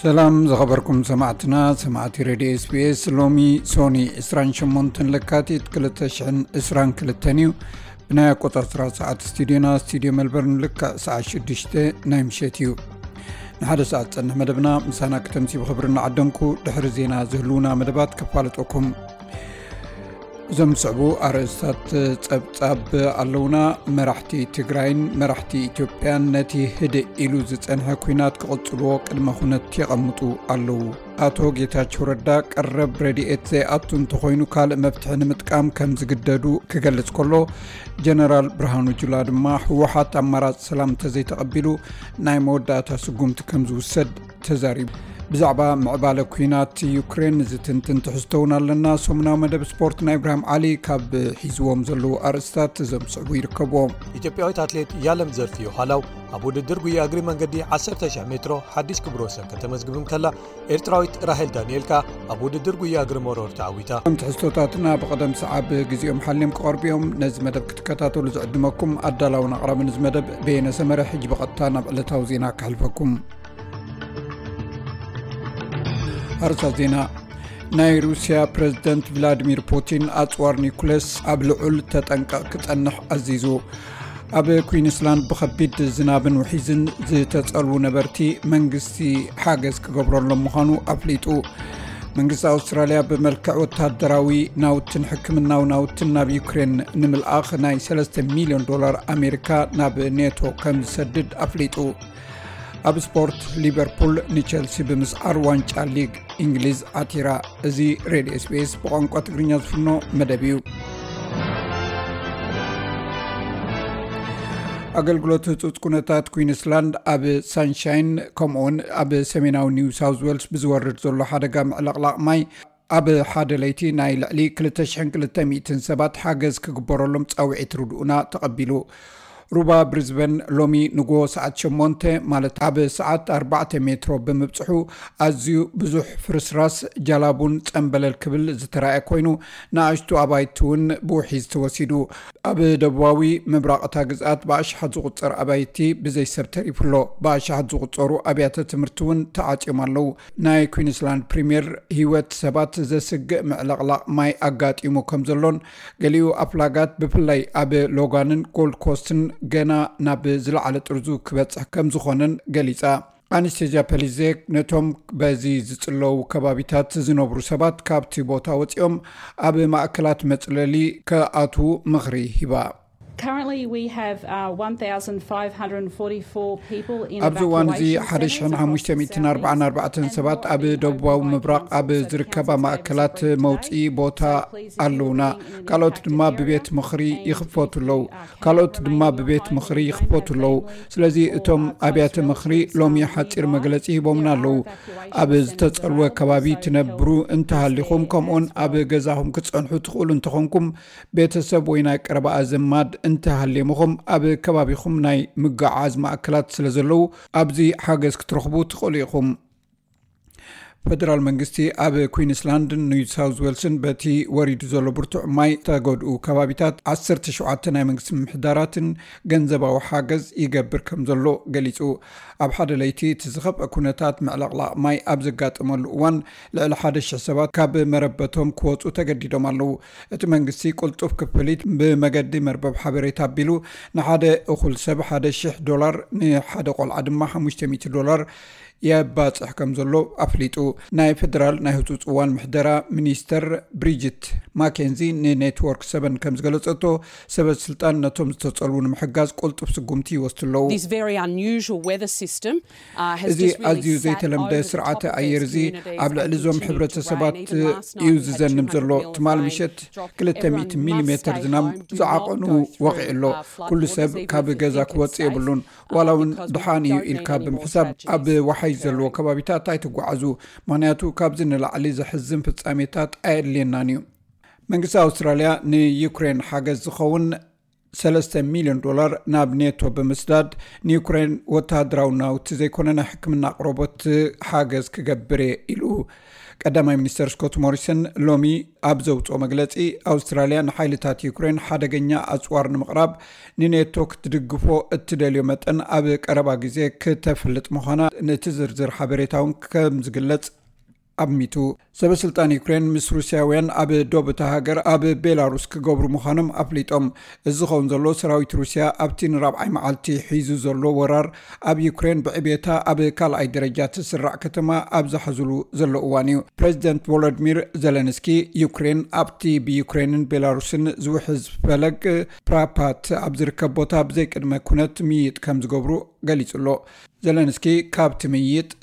ሰላም ዝኸበርኩም ሰማዕትና ሰማዕቲ ረድዮ ስbs ሎሚ ሶኒ 28 ለካቲት 222 እዩ ብናይ ኣቆጻጽራ ሰዓት ስትድዮና ስትድዮ መልበርን ልካእ ሰዓት 6ዱሽ ናይ ምሸት እዩ ንሓደ ሰዓት ጸንሕ መደብና ምሳና ክተምሲ ብክብሪ ናዓደንኩ ድሕሪ ዜና ዝህልውና መደባት ከፋልጠኩም እዞም ዝስዕቡ ኣርእስታት ጸብጻብ ኣለውና መራሕቲ ትግራይን መራሕቲ ኢትዮጵያን ነቲ ህድእ ኢሉ ዝጸንሐ ኩናት ክቕጽልዎ ቅድመ ኩነት የቐምጡ ኣለዉ ኣቶ ጌታቸው ረዳ ቀረብ ረድኤት ዘይኣቱ እንተኾይኑ ካልእ መፍትሒ ንምጥቃም ከም ዝግደዱ ክገልጽ ከሎ ጀነራል ብርሃኑ ጁላ ድማ ህወሓት ኣማራፂ ሰላም እንተዘይተቐቢሉ ናይ መወዳእታ ስጉምቲ ከም ዝውሰድ ተዛሪቡ። ብዛዕባ ምዕባለ ኩናት ዩክሬን ዝትንትን ትሕዝቶውን ኣለና። ሰሙናዊ መደብ ስፖርት ናይ እብራሂም ዓሊ ካብ ሒዝዎም ዘለዉ ኣርእስታት ዘምስዕቡ ይርከብዎም። ኢትዮጵያዊት ኣትሌት ያለም ዘርፊ ዮሃላው ኣብ ውድድር ጉያ እግሪ መንገዲ 10,00 ሜትሮ ሓድሽ ክብሮ ወሰን ከተመዝግብ እንከላ ኤርትራዊት ራሄል ዳንኤልካ ኣብ ውድድር ጉያ እግሪ መሮር ተዓዊታ ከም ትሕዝቶታትና ብቐደም ሰዓብ ግዜኦም ሓልዮም ክቐርቡ እዮም ነዚ መደብ ክትከታተሉ ዝዕድመኩም ኣዳላውን ኣቕራብን እዚ መደብ በየነ ሰመረ ሕጂ ብቐጥታ ናብ ዕለታዊ ዜና ከሕልፈኩም ኣርታት ዜና ናይ ሩስያ ፕረዚደንት ቭላድሚር ፑቲን ኣፅዋር ኒኩለስ ኣብ ልዑል ተጠንቀቕ ክፀንሕ ኣዚዙ ኣብ ኩንስላንድ ብከቢድ ዝናብን ውሒዝን ዝተፀልዉ ነበርቲ መንግስቲ ሓገዝ ክገብረሎም ምዃኑ ኣፍሊጡ መንግስቲ ኣውስትራልያ ብመልክዕ ወታደራዊ ናውትን ሕክምናዊ ናውትን ናብ ዩክሬን ንምልኣኽ ናይ 3 ሚልዮን ዶላር ኣሜሪካ ናብ ኔቶ ከም ዝሰድድ ኣፍሊጡ ኣብ ስፖርት ሊቨርፑል ንቸልሲ ብምስዓር ዋንጫ ሊግ እንግሊዝ ኣቲራ እዚ ሬድዮ ስፔስ ብቋንቋ ትግርኛ ዝፍኖ መደብ እዩ ኣገልግሎት ህፁፅ ኩነታት ኩንስላንድ ኣብ ሳንሻይን ከምኡውን ኣብ ሰሜናዊ ኒው ሳውት ወልስ ብዝወርድ ዘሎ ሓደጋ ምዕለቕላቕ ማይ ኣብ ሓደ ለይቲ ናይ ልዕሊ ክልተ ሽሕን ክልተ ሚእትን ሰባት ሓገዝ ክግበረሎም ጻውዒት ርድኡና ተቐቢሉ። ሩባ ብሪዝበን ሎሚ ንግሆ ሰዓት ሸሞንተ ማለት ኣብ ሰዓት ኣርባዕተ ሜትሮ ብምብጽሑ ኣዝዩ ብዙሕ ፍርስራስ ጃላቡን ጸንበለል ክብል ዝተራእየ ኮይኑ ንኣሽቱ ኣባይቲ እውን ብውሒዝ ተወሲዱ። ኣብ ደቡባዊ ምብራቕ እታ ግዝኣት ብኣሽሓት ዝቑጸር ኣባይቲ ብዘይ ሰብ ተሪፉ ኣሎ። ብኣሽሓት ዝቑጸሩ ኣብያተ ትምህርቲ እውን ተዓጽዮም ኣለዉ። ናይ ኲንስላንድ ፕሪምየር ህይወት ሰባት ዘስግእ ምዕለቕላቕ ማይ ኣጋጢሙ ከም ዘሎን ገሊኡ ኣፍላጋት ብፍላይ ኣብ ሎጋንን ጎልድ ኮስትን ገና ናብ ዝለዓለ ጥርዙ ክበፅሕ ከም ዝኾነን ገሊፃ። ኣንስቴዝያ ፐሊዜክ ነቶም በዚ ዝጽለዉ ከባቢታት ዝነብሩ ሰባት ካብቲ ቦታ ወጺኦም ኣብ ማእከላት መጽለሊ ክኣትዉ ምኽሪ ሂባ። ኣብዚ እዋን እዚ ሓደ ሽሕን ሓሙሽተ ሚእትን ኣርባዓን ኣርባዕተን ሰባት ኣብ ደቡባዊ ምብራቕ ኣብ ዝርከባ ማእከላት መውፅ ቦታ ኣለዉና ካልኦት ድማ ብቤት ምኽሪ ይኽፈቱ ኣለዉ ካልኦት ድማ ብቤት ምኽሪ ይኽፈቱ ኣለዉ ስለዚ እቶም ኣብያተ ምኽሪ ሎሚ ሓፂር መግለፂ ሂቦምና ኣለዉ ኣብ ዝተፀልወ ከባቢ ትነብሩ እንተሃሊኹም ከምኡውን ኣብ ገዛኹም ክትፀንሑ ትኽእሉ እንተኾንኩም ቤተሰብ ወይ ናይ ቀረባ ኣዘማድ እንተ ሃሌምኹም ኣብ ከባቢኹም ናይ ምገዓዓዝ ማእከላት ስለ ዘለዉ ኣብዚ ሓገዝ ክትረኽቡ ትኸእሉ ኢኹም። ፈደራል መንግስቲ ኣብ ኩዊንስላንድን ኒው ሳውዝ ዌልስን በቲ ወሪዱ ዘሎ ብርቱዕ ማይ ዝተጎድኡ ከባቢታት ዓሰርተ ሸውዓተ ናይ መንግስቲ ምምሕዳራትን ገንዘባዊ ሓገዝ ይገብር ከም ዘሎ ገሊጹ። ኣብ ሓደ ለይቲ እቲ ዝኸፍኣ ኩነታት ምዕልቕላቕ ማይ ኣብ ዘጋጠመሉ እዋን ልዕሊ ሓደ ሽሕ ሰባት ካብ መረበቶም ክወጹ ተገዲዶም ኣለዉ። እቲ መንግስቲ ቅልጡፍ ክፍሊት ብመገዲ መርበብ ሓበሬታ ኣቢሉ ንሓደ እኹል ሰብ ሓደ ሽሕ ዶላር ንሓደ ቆልዓ ድማ ሓሙሽተ ሚእቲ ዶላር የባፅሕ ከም ዘሎ ኣፍሊጡ። ናይ ፌደራል ናይ ህፁፅ እዋን ምሕደራ ሚኒስተር ብሪጅት ማኬንዚ ንኔትዎርክ ሰቨን ከም ዝገለፀቶ ሰበ ስልጣን ነቶም ዝተፀልዉ ንምሕጋዝ ቅልጡፍ ስጉምቲ ይወስዱ ኣለዉ። እዚ ኣዝዩ ዘይተለምደ ስርዓተ ኣየር እዚ ኣብ ልዕሊ እዞም ሕብረተሰባት እዩ ዝዘንም ዘሎ ትማል ምሸት 200 ሚሊ ሜተር ዝናም ዝዓቐኑ ወቂዑ ኣሎ ኩሉ ሰብ ካብ ገዛ ክወፅእ የብሉን ዋላ እውን ድሓን እዩ ኢልካ ብምሕሳብ ኣብ ዋሓይሽ ዘለዎ ከባቢታት ኣይትጓዓዙ ምክንያቱ ካብዚ ንላዕሊ ዘሕዝን ፍፃሜታት ኣየድልየናን እዩ መንግስቲ ኣውስትራልያ ንዩክሬን ሓገዝ ዝኸውን ሰለስተ ሚልዮን ዶላር ናብ ኔቶ ብምስዳድ ንዩክሬን ወተሃደራዊ ናውቲ ዘይኮነ ናይ ሕክምና ኣቕረቦት ሓገዝ ክገብር እየ ኢሉ ቀዳማይ ሚኒስተር ስኮት ሞሪሰን ሎሚ ኣብ ዘውፅኦ መግለፂ ኣውስትራልያ ንሓይልታት ዩክሬን ሓደገኛ ኣፅዋር ንምቕራብ ንኔቶ ክትድግፎ እትደልዮ መጠን ኣብ ቀረባ ግዜ ክተፍልጥ ምዃና ነቲ ዝርዝር ሓበሬታውን ከም ዝግለፅ ኣብ ሚቱ፣ ሰበስልጣን ዩክሬን ምስ ሩስያውያን ኣብ ዶብ እታ ሃገር ኣብ ቤላሩስ ክገብሩ ምዃኖም ኣፍሊጦም። እዚ ዝኸውን ዘሎ ሰራዊት ሩስያ ኣብቲ ንራብዓይ መዓልቲ ሒዙ ዘሎ ወራር ኣብ ዩክሬን ብዕብየታ ኣብ ካልኣይ ደረጃ ትስራዕ ከተማ ኣብ ዝሓዙሉ ዘሎ እዋን እዩ። ፕረዚደንት ቮሎድሚር ዘለንስኪ ዩክሬን ኣብቲ ብዩክሬንን ቤላሩስን ዝውሕዝ ፈለግ ፕራፓት ኣብ ዝርከብ ቦታ ብዘይቅድመ ኩነት ምይይጥ ከምዝገብሩ ገሊጹ ኣሎ። ዘለንስኪ ካብቲ ምይይጥ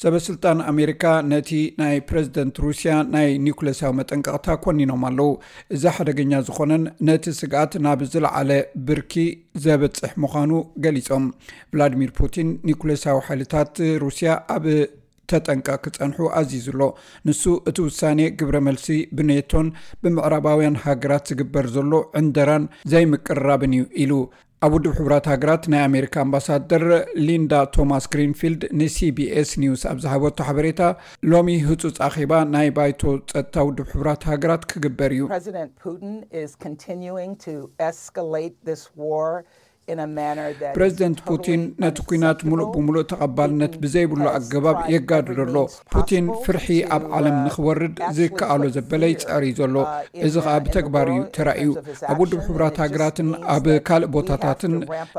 ሰበስልጣን ኣሜሪካ ነቲ ናይ ፕረዚደንት ሩስያ ናይ ኒኩለስያዊ መጠንቀቕታ ኮኒኖም ኣለዉ። እዚ ሓደገኛ ዝኾነን ነቲ ስግኣት ናብ ዝለዓለ ብርኪ ዘብጽሕ ምዃኑ ገሊጾም። ቭላድሚር ፑቲን ኒኩለስያዊ ሓይልታት ሩስያ ኣብ ተጠንቀቕ ክጸንሑ ኣዚዙ ኣሎ። ንሱ እቲ ውሳኔ ግብረ መልሲ ብኔቶን ብምዕራባውያን ሃገራት ዝግበር ዘሎ ዕንደራን ዘይምቅርራብን እዩ ኢሉ። ኣብ ውድብ ሕቡራት ሃገራት ናይ ኣሜሪካ ኣምባሳደር ሊንዳ ቶማስ ግሪንፊልድ ንሲቢኤስ ኒውስ ኣብ ዝሃበቶ ሓበሬታ ሎሚ ህፁፅ ኣኼባ ናይ ባይቶ ፀጥታ ውድብ ሕቡራት ሃገራት ክግበር እዩ። President Putin is continuing to escalate this war in a manner that is totally unacceptable. ፕረዚደንት ፑቲን ነቲ ኲናት ምሉእ ብምሉእ ተቐባልነት ብዘይብሉ ኣገባብ የጋድዶ ኣሎ። ፑቲን ፍርሒ ኣብ ዓለም ንኽወርድ ዝከኣሎ ዘበለ ይጽዕር እዩ ዘሎ፣ እዚ ኸኣ ብተግባር እዩ ተራእዩ። ኣብ ውድብ ሕቡራት ሃገራትን ኣብ ካልእ ቦታታትን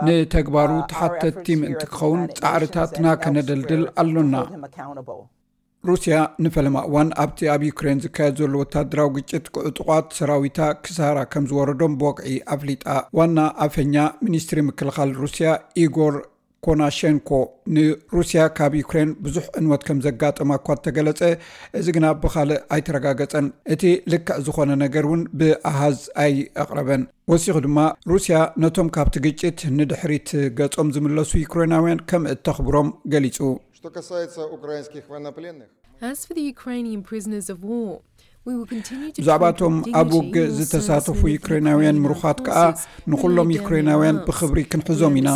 ንተግባሩ ተሓተትቲ ምእንቲ ክኸውን ጻዕርታትና ከነደልድል ኣሎና። ሩስያ ንፈለማ እዋን ኣብቲ ኣብ ዩክሬን ዝካየድ ዘሎ ወተሃደራዊ ግጭት ክዕጡቓት ሰራዊታ ክሳራ ከም ዝወረዶም ብወግዒ ኣፍሊጣ። ዋና ኣፈኛ ሚኒስትሪ ምክልኻል ሩስያ ኢጎር ኮናሸንኮ ንሩስያ ካብ ዩክሬን ብዙሕ ዕንወት ከም ዘጋጠማ እኳ እተገለጸ እዚ ግና ብኻልእ ኣይተረጋገጸን እቲ ልክዕ ዝኾነ ነገር እውን ብኣሃዝ ኣይኣቕረበን ወሲኹ ድማ ሩስያ ነቶም ካብቲ ግጭት ንድሕሪት ገጾም ዝምለሱ ዩክሬናውያን ከም እተኽብሮም ገሊጹ As for the Ukrainian prisoners of war, ብዛዕባ እቶም ኣብ ውግእ ዝተሳተፉ ዩክሬናውያን ምሩኻት ከኣ ንዅሎም ዩክሬናውያን ብኽብሪ ክንሕዞም ኢና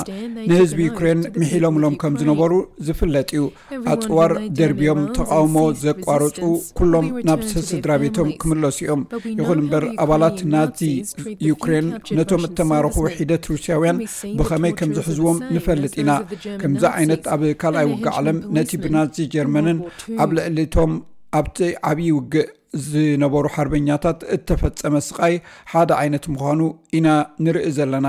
ንህዝቢ ዩክሬን ምሒሎምሎም ከም ዝነበሩ ዝፍለጥ እዩ ኣጽዋር ደርብዮም ተቃውሞ ዘቋረጹ ኵሎም ናብ ሰስድራ ቤቶም ክምለሱ እዮም ይኹን እምበር ኣባላት ናዚ ዩክሬን ነቶም እተማረኹ ሒደት ሩስያውያን ብኸመይ ከም ዝሕዝዎም ንፈልጥ ኢና ከምዚ ዓይነት ኣብ ካልኣይ ውግእ ዓለም ነቲ ብናዚ ጀርመንን ኣብ ልዕሊቶም ኣብቲ ዓብዪ ውግእ ዝነበሩ ሓርበኛታት እተፈጸመ ስቓይ ሓደ ዓይነት ምዃኑ ኢና ንርኢ ዘለና።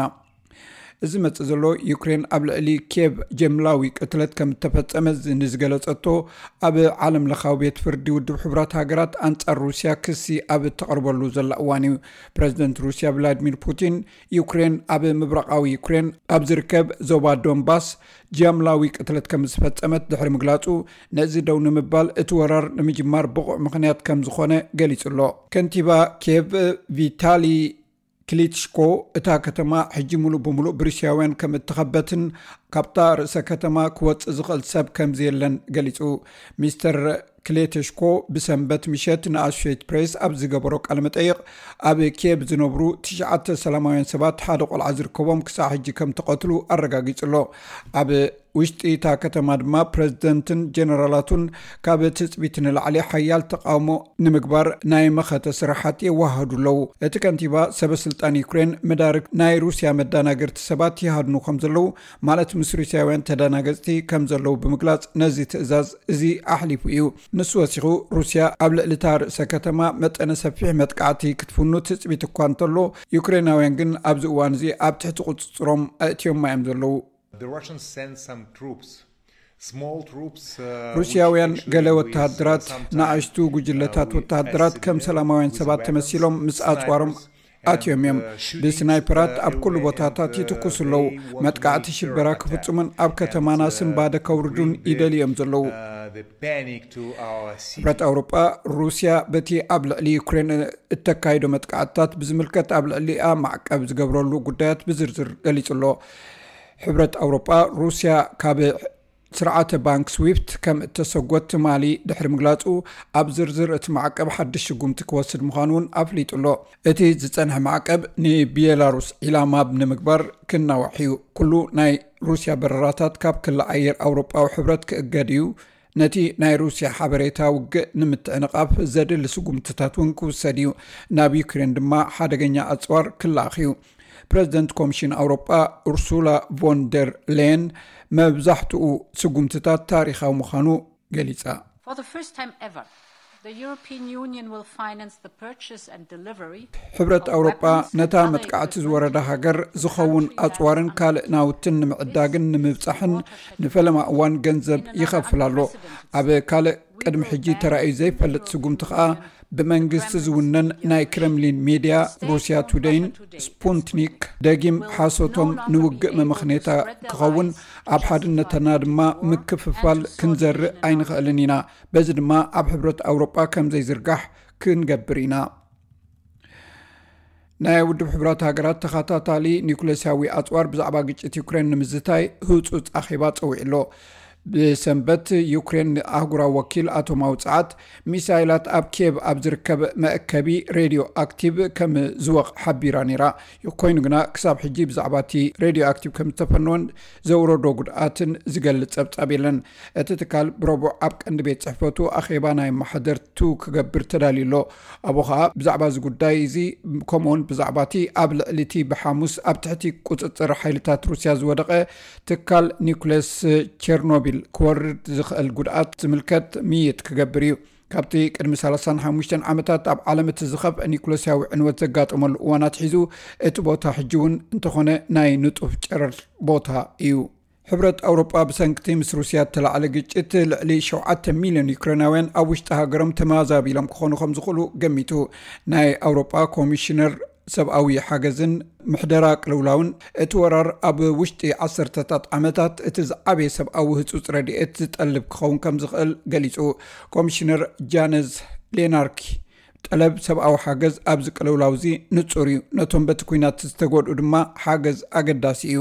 እዚ መጽእ ዘሎ ዩክሬን ኣብ ልዕሊ ኬብ ጀምላዊ ቅትለት ከም እተፈጸመ ንዝገለጸቶ ኣብ ዓለም ለኻዊ ቤት ፍርዲ ውድብ ሕቡራት ሃገራት ኣንጻር ሩስያ ክሲ ኣብ እተቕርበሉ ዘላ እዋን እዩ ፕረዚደንት ሩስያ ቭላድሚር ፑቲን ዩክሬን ኣብ ምብራቓዊ ዩክሬን ኣብ ዝርከብ ዞባ ዶንባስ ጃምላዊ ቅትለት ከም ዝፈፀመት ድሕሪ ምግላፁ ነዚ ደው ንምባል እቲ ወራር ንምጅማር ብቑዕ ምኽንያት ከም ዝኾነ ገሊፁ ኣሎ ከንቲባ ኬቭ ቪታሊ ክሊትሽኮ እታ ከተማ ሕጂ ሙሉእ ብምሉእ ብሩስያውያን ከም እተኸበትን ካብታ ርእሰ ከተማ ክወፅእ ዝኽእል ሰብ ከምዘየለን ገሊፁ ሚስተር ክሌተሽኮ ብሰንበት ምሸት ንኣሶሸይት ፕሬስ ኣብ ዝገበሮ ቃለመጠይቕ ኣብ ኬብ ዝነብሩ ትሽዓተ ሰላማውያን ሰባት ሓደ ቆልዓ ዝርከቦም ክሳዕ ሕጂ ከም ተቐትሉ ኣረጋጊጹ ኣሎ ኣብ ውሽጢ እታ ከተማ ድማ ፕረዚደንትን ጀነራላቱን ካብ ትፅቢት ንላዕሊ ሓያል ተቃውሞ ንምግባር ናይ መኸተ ስራሓት የዋሃዱ ኣለዉ እቲ ከንቲባ ሰበስልጣን ዩክሬን መዳርግ ናይ ሩስያ መዳናገርቲ ሰባት ይሃድኑ ከም ዘለዉ ማለት ምስ ሩስያውያን ተዳናገጽቲ ከም ዘለዉ ብምግላጽ ነዚ ትእዛዝ እዚ ኣሕሊፉ እዩ። ንሱ ወሲኹ ሩስያ ኣብ ልዕሊ'ታ ርእሰ ከተማ መጠነ ሰፊሕ መጥቃዕቲ ክትፍኑ ትጽቢት እኳ እንተሎ ዩክሬናውያን ግን ኣብዚ እዋን'ዚ ኣብ ትሕቲ ቁጽጽሮም ኣእትዮማ እዮም ዘለዉ። ሩስያውያን ገለ ወተሃደራት ንኣሽቱ ጉጅለታት ወተሃደራት ከም ሰላማውያን ሰባት ተመሲሎም ምስ ኣፅዋሮም ኣትዮም እዮም ብስናይፐራት ኣብ ኩሉ ቦታታት ይትኩሱ ኣለዉ መጥቃዕቲ ሽበራ ክፍፅሙን ኣብ ከተማና ስንባደ ከውርዱን ይደል እዮም ዘለዉ ብረት ኣውሮጳ ሩስያ በቲ ኣብ ልዕሊ ዩክሬን እተካይዶ መጥቃዕትታት ብዝምልከት ኣብ ልዕሊኣ ማዕቀብ ዝገብረሉ ጉዳያት ብዝርዝር ገሊጹ ኣሎ ሕብረት ኣውሮጳ ሩስያ ካብ ስርዓተ ባንክ ስዊፍት ከም እተሰጎት ትማሊ ድሕሪ ምግላጹ ኣብ ዝርዝር እቲ ማዕቀብ ሓድሽ ስጉምቲ ክወስድ ምዃኑ እውን ኣፍሊጡ ኣሎ እቲ ዝጸንሐ ማዕቀብ ንቤላሩስ ዒላማ ንምግባር ክናዋሕ እዩ ኩሉ ናይ ሩስያ በረራታት ካብ ክሊ ኣየር ኣውሮጳዊ ሕብረት ክእገድ እዩ ነቲ ናይ ሩስያ ሓበሬታ ውግእ ንምትዕንቓፍ ዘድሊ ስጉምትታት እውን ክውሰድ እዩ፣ ናብ ዩክሬን ድማ ሓደገኛ ኣጽዋር ክለኣኽ እዩ። ፕረዚደንት ኮምሽን ኣውሮጳ ኡርሱላ ቮን ደር ሌየን መብዛሕትኡ ስጉምትታት ታሪኻዊ ምዃኑ ገሊጻ። ሕብረት ኣውሮጳ ነታ መጥቃዕቲ ዝወረዳ ሃገር ዝኸውን ኣፅዋርን ካልእ ናውትን ንምዕዳግን ንምብፃሕን ንፈለማ እዋን ገንዘብ ይኸፍል ኣሎ። ኣብ ካልእ ቅድሚ ሕጂ ተራእዩ ዘይፈልጥ ስጉምቲ ከኣ ብመንግስቲ ዝውነን ናይ ክረምሊን ሚድያ ሩስያ ቱደይን ስፑንትኒክ ደጊም ሓሶቶም ንውግእ መመኽኔታ ክኸውን ኣብ ሓድነትና ድማ ምክፍፋል ክንዘርእ ኣይንኽእልን ኢና በዚ ድማ ኣብ ሕብረት ኣውሮጳ ከም ዘይዝርጋሕ ክንገብር ኢና ናይ ውድብ ሕብራት ሃገራት ተኸታታሊ ኒኩሌስያዊ ኣፅዋር ብዛዕባ ግጭት ዩክሬን ንምዝታይ ህፁፅ ኣኼባ ፀዊዑ ኣሎ ብሰንበት ዩክሬን ኣህጉራዊ ወኪል ኣቶ ማውፅዓት ሚሳይላት ኣብ ኬብ ኣብ ዝርከብ መእከቢ ሬድዮ ኣክቲቭ ከም ዝወቕ ሓቢራ ነይራ ኮይኑ ግና ክሳብ ሕጂ ብዛዕባ እቲ ሬድዮ ኣክቲቭ ከም ዝተፈንወን ዘውረዶ ጉድኣትን ዝገልፅ ፀብፃብ የለን እቲ ትካል ብረቡዕ ኣብ ቀንዲ ቤት ጽሕፈቱ ኣኼባ ናይ ኣመሓደርቱ ክገብር ተዳልዩ ኣሎ። ኣብኡ ከኣ ብዛዕባ እዚ ጉዳይ እዚ ከምኡውን ብዛዕባ እቲ ኣብ ልዕሊ እቲ ብሓሙስ ኣብ ትሕቲ ቁጽጽር ሓይልታት ሩስያ ዝወደቐ ትካል ኒኩሌስ ቸርኖቢል ክወርድ ዝኽእል ጉድኣት ዝምልከት ምይይጥ ክገብር እዩ። ካብቲ ቅድሚ ሰላሳን ሓሙሽተን ዓመታት ኣብ ዓለም እቲ ዝኸፍአ ኒኩሌስያዊ ዕንወት ዘጋጠመሉ እዋን ኣትሒዙ እቲ ቦታ ሕጂ እውን እንተዀነ ናይ ንጡፍ ጨረር ቦታ እዩ። ሕብረት ኣውሮጳ ብሰንኪ'ቲ ምስ ሩስያ እተላዕለ ግጭት ልዕሊ ሸውዓተ ሚልዮን ዩክሬናውያን ኣብ ውሽጢ ሃገሮም ተመዛቢሎም ክኾኑ ከም ዝኽእሉ ገሚቱ። ናይ ኣውሮጳ ኮሚሽነር ሰብኣዊ ሓገዝን ምሕደራ ቅልውላውን፣ እቲ ወራር ኣብ ውሽጢ ዓሰርተታት ዓመታት እቲ ዝዓበየ ሰብኣዊ ህጹጽ ረድኤት ዝጠልብ ክኸውን ከም ዝኽእል ገሊጹ። ኮሚሽነር ጃነዝ ሌናርኪ ጠለብ ሰብኣዊ ሓገዝ ኣብዚ ቅልውላው'ዚ ንጹር እዩ፣ ነቶም በቲ ኲናት ዝተጎድኡ ድማ ሓገዝ ኣገዳሲ እዩ።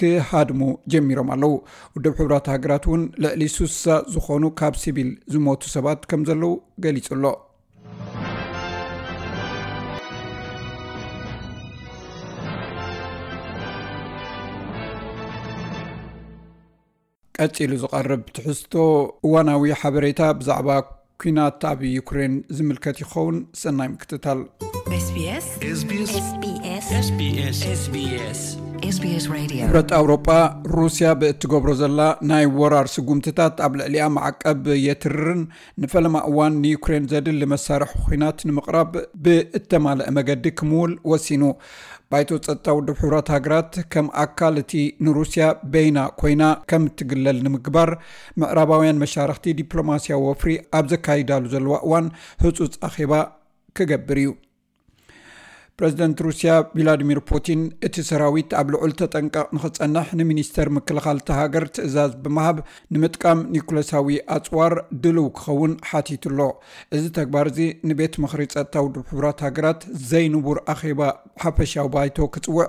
ክሃድሙ ጀሚሮም ኣለው። ውድብ ሕቡራት ሃገራት እውን ልዕሊ ሱሳ ዝኾኑ ካብ ሲቪል ዝሞቱ ሰባት ከም ዘለው ገሊጹ ኣሎ። ቀጺሉ ዝቐርብ ትሕዝቶ እዋናዊ ሓበሬታ ብዛዕባ ኲናት ኣብ ዩክሬን ዝምልከት ይኸውን። ሰናይ ምክትታል። ሕብረት ኣውሮጳ ሩስያ ብእትገብሮ ዘላ ናይ ወራር ስጉምትታት ኣብ ልዕሊኣ ማዕቀብ የትርርን ንፈለማ እዋን ንዩክሬን ዘድሊ መሳርሒ ኩናት ንምቕራብ ብእተማልአ መገዲ ክምውል ወሲኑ ባይቶ ፀጥታ ውድብ ሕብራት ሃገራት ከም ኣካል እቲ ንሩስያ በይና ኮይና ከም እትግለል ንምግባር ምዕራባውያን መሻርክቲ ዲፕሎማስያዊ ወፍሪ ኣብ ዘካይዳሉ ዘለዋ እዋን ህፁፅ ኣኼባ ክገብር እዩ ፕረዚደንት ሩስያ ቪላድሚር ፑቲን እቲ ሰራዊት ኣብ ልዑል ተጠንቀቕ ንክፀንሕ ንሚኒስተር ምክልኻል እታ ሃገር ትእዛዝ ብምሃብ ንምጥቃም ኒኩለሳዊ ኣፅዋር ድልው ክኸውን ሓቲቱ ኣሎ እዚ ተግባር እዚ ንቤት ምክሪ ፀጥታ ውድብ ሕቡራት ሃገራት ዘይንቡር ኣኼባ ሓፈሻዊ ባይቶ ክፅውዕ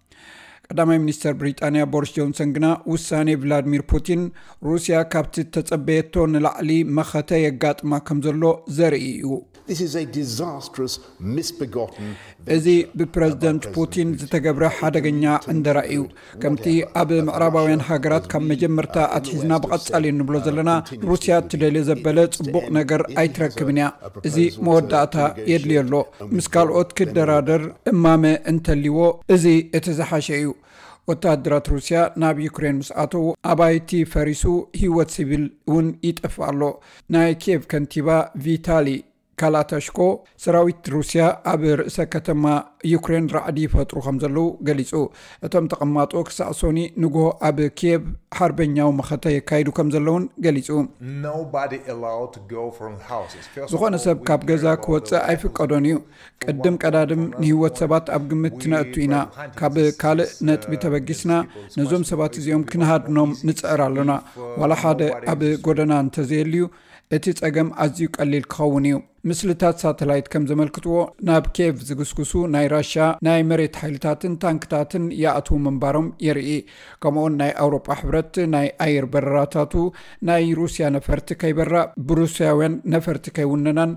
ቀዳማይ ሚኒስተር ብሪጣንያ ቦሪስ ጆንሰን ግና ውሳኔ ቭላድሚር ፑቲን ሩስያ ካብቲ እተጸበየቶ ንላዕሊ መኸተ የጋጥማ ከም ዘሎ ዘርኢ እዩ እዚ ብፕረዚደንት ፑቲን ዝተገብረ ሓደገኛ ዕንደራ እዩ ከምቲ ኣብ ምዕራባውያን ሃገራት ካብ መጀመርታ ኣትሒዝና ብቐጻሊ እንብሎ ዘለና ሩስያ እትደልዮ ዘበለ ጽቡቕ ነገር ኣይትረክብን እያ እዚ መወዳእታ የድልዮ ኣሎ ምስ ካልኦት ክደራደር እማመ እንተልይዎ እዚ እቲ ዝሓሸ እዩ። ወተሃደራት ሩስያ ናብ ዩክሬን ምስ ኣተዉ ኣባይቲ ፈሪሱ ህይወት ሲቪል እውን ይጠፍእ ኣሎ። ናይ ኪየቭ ከንቲባ ቪታሊ ካላተሽኮ ሰራዊት ሩስያ ኣብ ርእሰ ከተማ ዩክሬን ራዕዲ ይፈጥሩ ከምዘለዉ ገሊጹ። እቶም ተቐማጦ ክሳዕ ሶኒ ንግሆ ኣብ ኪየቭ ሓርበኛዊ መኸተ የካይዱ ከም ዘለዉን ገሊጹ። ዝኾነ ሰብ ካብ ገዛ ክወጽእ ኣይፍቀዶን እዩ። ቅድም ቀዳድም ንህይወት ሰባት ኣብ ግምት ነእቱ ኢና። ካብ ካልእ ነጥቢ ተበጊስና ነዞም ሰባት እዚኦም ክንሃድኖም ንጽዕር ኣሎና። ዋላ ሓደ ኣብ ጎደና እንተ ዘየልዩ እቲ ጸገም ኣዝዩ ቀሊል ክኸውን እዩ። ምስልታት ሳተላይት ከም ዘመልክትዎ ናብ ኬቭ ዝግስግሱ ናይ ራሽያ ናይ መሬት ሓይልታትን ታንክታትን ይኣትዉ ምንባሮም የርኢ። ከምኡ'ውን ናይ ኣውሮጳ ሕብረት ናይ ኣየር በረራታቱ ናይ ሩስያ ነፈርቲ ከይበራ ብሩስያውያን ነፈርቲ ከይውነናን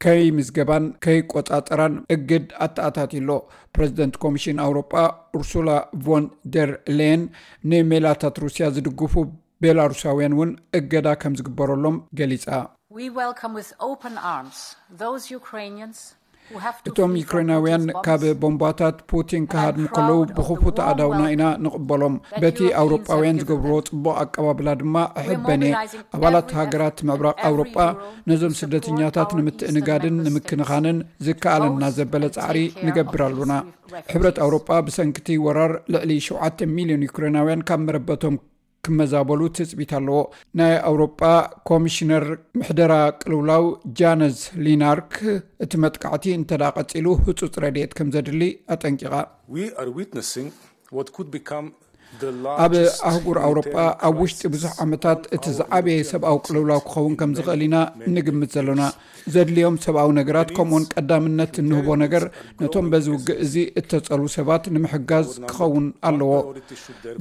ከይምዝገባን ከይቆጻጸራን እግድ ኣተኣታትዩ ኣሎ። ፕረዚደንት ኮሚሽን ኣውሮጳ ኡርሱላ ቮን ደር ሌየን ንሜላታት ሩስያ ዝድግፉ ቤላሩሳውያን እውን እገዳ ከም ዝግበረሎም ገሊጻ። እቶም ዩክሬናውያን ካብ ቦምባታት ፑቲን ክሃድሙ ከለዉ ብኽፉት ኣእዳውና ኢና ንቕበሎም። በቲ ኣውሮጳውያን ዝገብርዎ ጽቡቕ ኣቀባብላ ድማ እሕበን እየ። ኣባላት ሃገራት ምብራቕ ኣውሮጳ ነዞም ስደተኛታት ንምትእንጋድን ንምክንኻንን ዝከኣለና ዘበለ ጻዕሪ ንገብር ኣሎና። ሕብረት ኣውሮጳ ብሰንኪ እቲ ወራር ልዕሊ ሸውዓተ ሚልዮን ዩክሬናውያን ካብ መረበቶም ክመዛበሉ ትፅቢት ኣለዎ። ናይ ኣውሮጳ ኮሚሽነር ምሕደራ ቅልውላው ጃነዝ ሊናርክ እቲ መጥቃዕቲ እንተድኣ ቀፂሉ ህፁፅ ረድኤት ከምዘድሊ ኣጠንቂቓ። ኣብ ኣህጉር ኣውሮጳ ኣብ ውሽጢ ብዙሕ ዓመታት እቲ ዝዓበየ ሰብኣዊ ቅልውላው ክኸውን ከምዝኽእል ኢና ንግምት ዘሎና። ዘድልዮም ሰብኣዊ ነገራት ከምኡውን ቀዳምነት እንህቦ ነገር ነቶም በዚ ውግእ እዚ እተጸልዉ ሰባት ንምሕጋዝ ክኸውን ኣለዎ።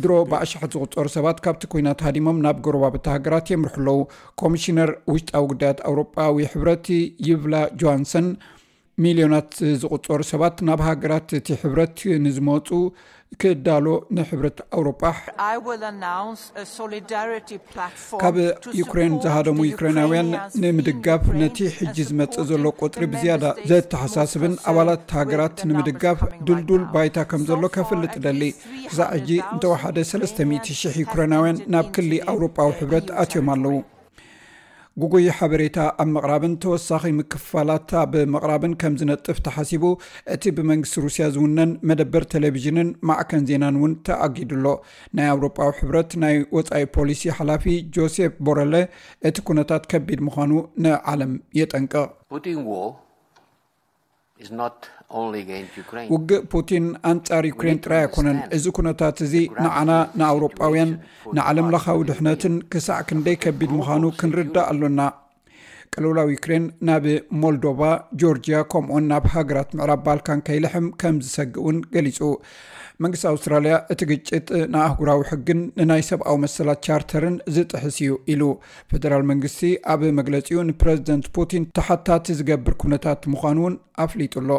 ድሮ ብኣሽሐት ዝቝጸሩ ሰባት ካብቲ ኲናት ሃዲሞም ናብ ጎረባብቲ ሃገራት የምርሑ ኣለዉ። ኮሚሽነር ውሽጣዊ ጉዳያት ኣውሮጳዊ ሕብረት ይቭላ ጆሃንሰን፣ ሚልዮናት ዝቝጸሩ ሰባት ናብ ሃገራት እቲ ሕብረት ንዝመጹ ክዳሎ ንሕብረት ኣውሮጳ ካብ ዩክሬን ዝሃደሙ ዩክሬናውያን ንምድጋፍ ነቲ ሕጂ ዝመፅእ ዘሎ ቁፅሪ ብዝያዳ ዘተሓሳስብን ኣባላት ሃገራት ንምድጋፍ ድልዱል ባይታ ከም ዘሎ ከፍልጥ ደሊ ክሳዕ ሕጂ እንተወሓደ 300 ሽሕ ዩክሬናውያን ናብ ክሊ ኣውሮጳዊ ሕብረት ኣትዮም ኣለዉ ጉጉይ ሓበሬታ ኣብ ምቕራብን ተወሳኺ ምክፍፋላት ኣብ ምቕራብን ከም ዝነጥፍ ተሓሲቡ እቲ ብመንግስቲ ሩስያ ዝውነን መደበር ቴሌቭዥንን ማዕከን ዜናን እውን ተኣጊዱ ኣሎ ናይ ኣውሮጳዊ ሕብረት ናይ ወፃኢ ፖሊሲ ሓላፊ ጆሴፍ ቦረለ እቲ ኩነታት ከቢድ ምዃኑ ንዓለም የጠንቅቕ ውግእ ፑቲን ኣንጻር ዩክሬን ጥራይ ኣይኮነን እዚ ኩነታት እዚ ንዓና ንኣውሮጳውያን ንዓለም ለኻዊ ድሕነትን ክሳዕ ክንደይ ከቢድ ምዃኑ ክንርዳእ ኣሎና ቅልውላው ዩክሬን ናብ ሞልዶቫ ጆርጅያ ከምኡኡን ናብ ሃገራት ምዕራብ ባልካን ከይልሕም ከም ዝሰግእ እውን ገሊጹ መንግስቲ ኣውስትራልያ እቲ ግጭት ንኣህጉራዊ ሕግን ንናይ ሰብኣዊ መሰላት ቻርተርን ዝጥሕስ እዩ ኢሉ ፈደራል መንግስቲ ኣብ መግለጺኡ ንፕረዚደንት ፑቲን ተሓታቲ ዝገብር ኩነታት ምዃኑ እውን ኣፍሊጡ ኣሎ።